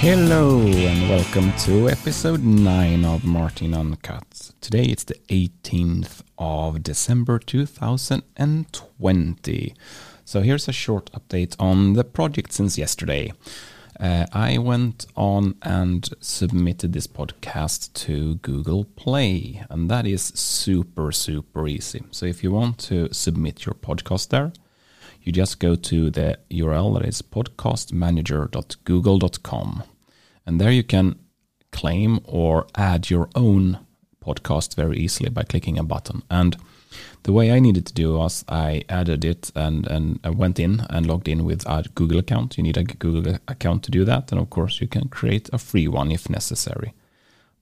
Hello and welcome to episode 9 of Martin Uncut. Today it's the 18th of December 2020. So here's a short update on the project since yesterday. Uh, I went on and submitted this podcast to Google Play, and that is super, super easy. So if you want to submit your podcast there, you just go to the URL that is podcastmanager.google.com. And there you can claim or add your own podcast very easily by clicking a button. And the way I needed to do was I added it and, and I went in and logged in with a Google account. You need a Google account to do that. And of course, you can create a free one if necessary.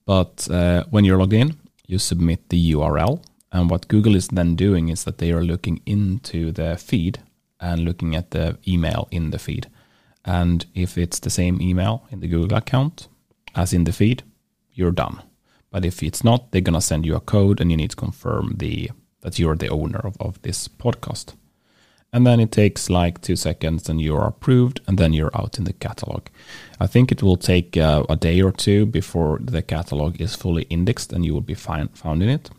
But uh, when you're logged in, you submit the URL. And what Google is then doing is that they are looking into the feed and looking at the email in the feed. And if it's the same email in the Google account as in the feed, you're done. But if it's not, they're gonna send you a code and you need to confirm the that you're the owner of, of this podcast. And then it takes like two seconds and you're approved and then you're out in the catalog. I think it will take uh, a day or two before the catalog is fully indexed and you will be find, found in it.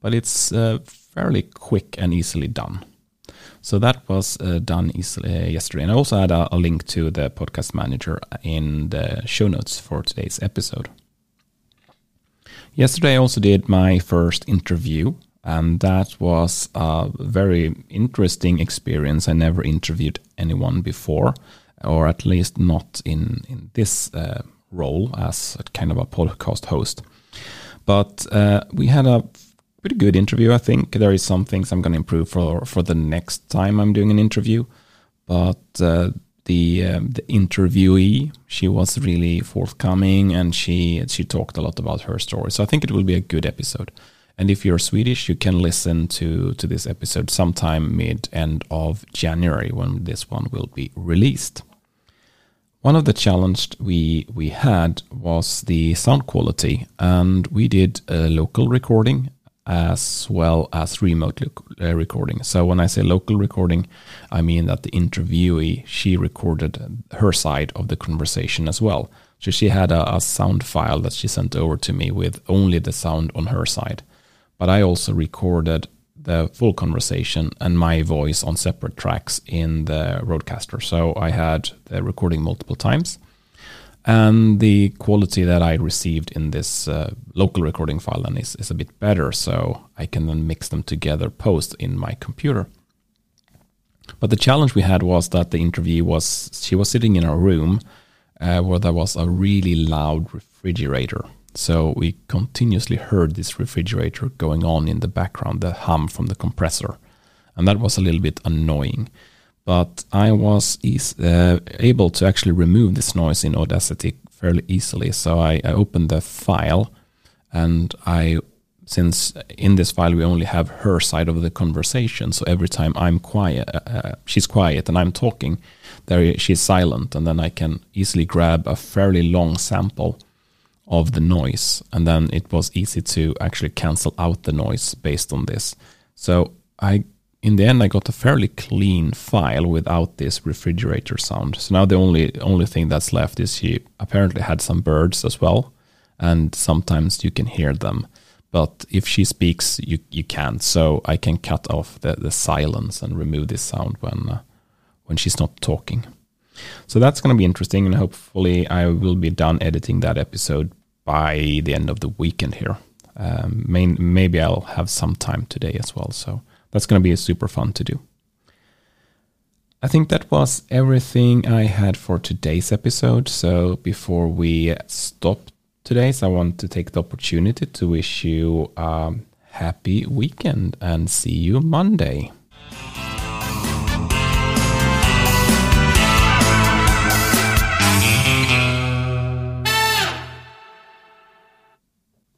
But it's uh, fairly quick and easily done. So that was uh, done uh, yesterday. And I also had a, a, link to the podcast manager in the show notes for today's episode. Yesterday, I also did my first interview, and that was a very interesting experience. I never interviewed anyone before, or at least not in, in this uh, role as a kind of a podcast host. But uh, we had a pretty good interview. I think there is some things I'm going to improve for for the next time I'm doing an interview. But uh, the um, the interviewee, she was really forthcoming and she she talked a lot about her story. So I think it will be a good episode. And if you're Swedish, you can listen to to this episode sometime mid end of January when this one will be released. One of the challenges we we had was the sound quality, and we did a local recording as well as remote uh, recording. So when I say local recording, I mean that the interviewee she recorded her side of the conversation as well. So she had a, a, sound file that she sent over to me with only the sound on her side. But I also recorded the full conversation and my voice on separate tracks in the Rodecaster. So I had the recording multiple times and the quality that I received in this uh, local recording file then is, is a bit better, so I can then mix them together post in my computer. But the challenge we had was that the interview was she was sitting in a room uh, where there was a really loud refrigerator. So we continuously heard this refrigerator going on in the background, the hum from the compressor, and that was a little bit annoying but I was uh, able to actually remove this noise in Audacity fairly easily. So I, I, opened the file, and I, since in this file we only have her side of the conversation, so every time I'm quiet, uh, uh, she's quiet, and I'm talking, there she's silent, and then I can easily grab a fairly long sample of the noise, and then it was easy to actually cancel out the noise based on this. So I in the end, I got a fairly clean file without this refrigerator sound. So now the only only thing that's left is he apparently had some birds as well, and sometimes you can hear them. But if she speaks, you you can't. So I can cut off the, the silence and remove this sound when uh, when she's not talking. So that's going to be interesting, and hopefully I will be done editing that episode by the end of the weekend here. Um, main, maybe I'll have some time today as well. So that's going to be super fun to do. I think that was everything I had for today's episode. So before we stop today's, I want to take the opportunity to wish you a happy weekend and see you Monday.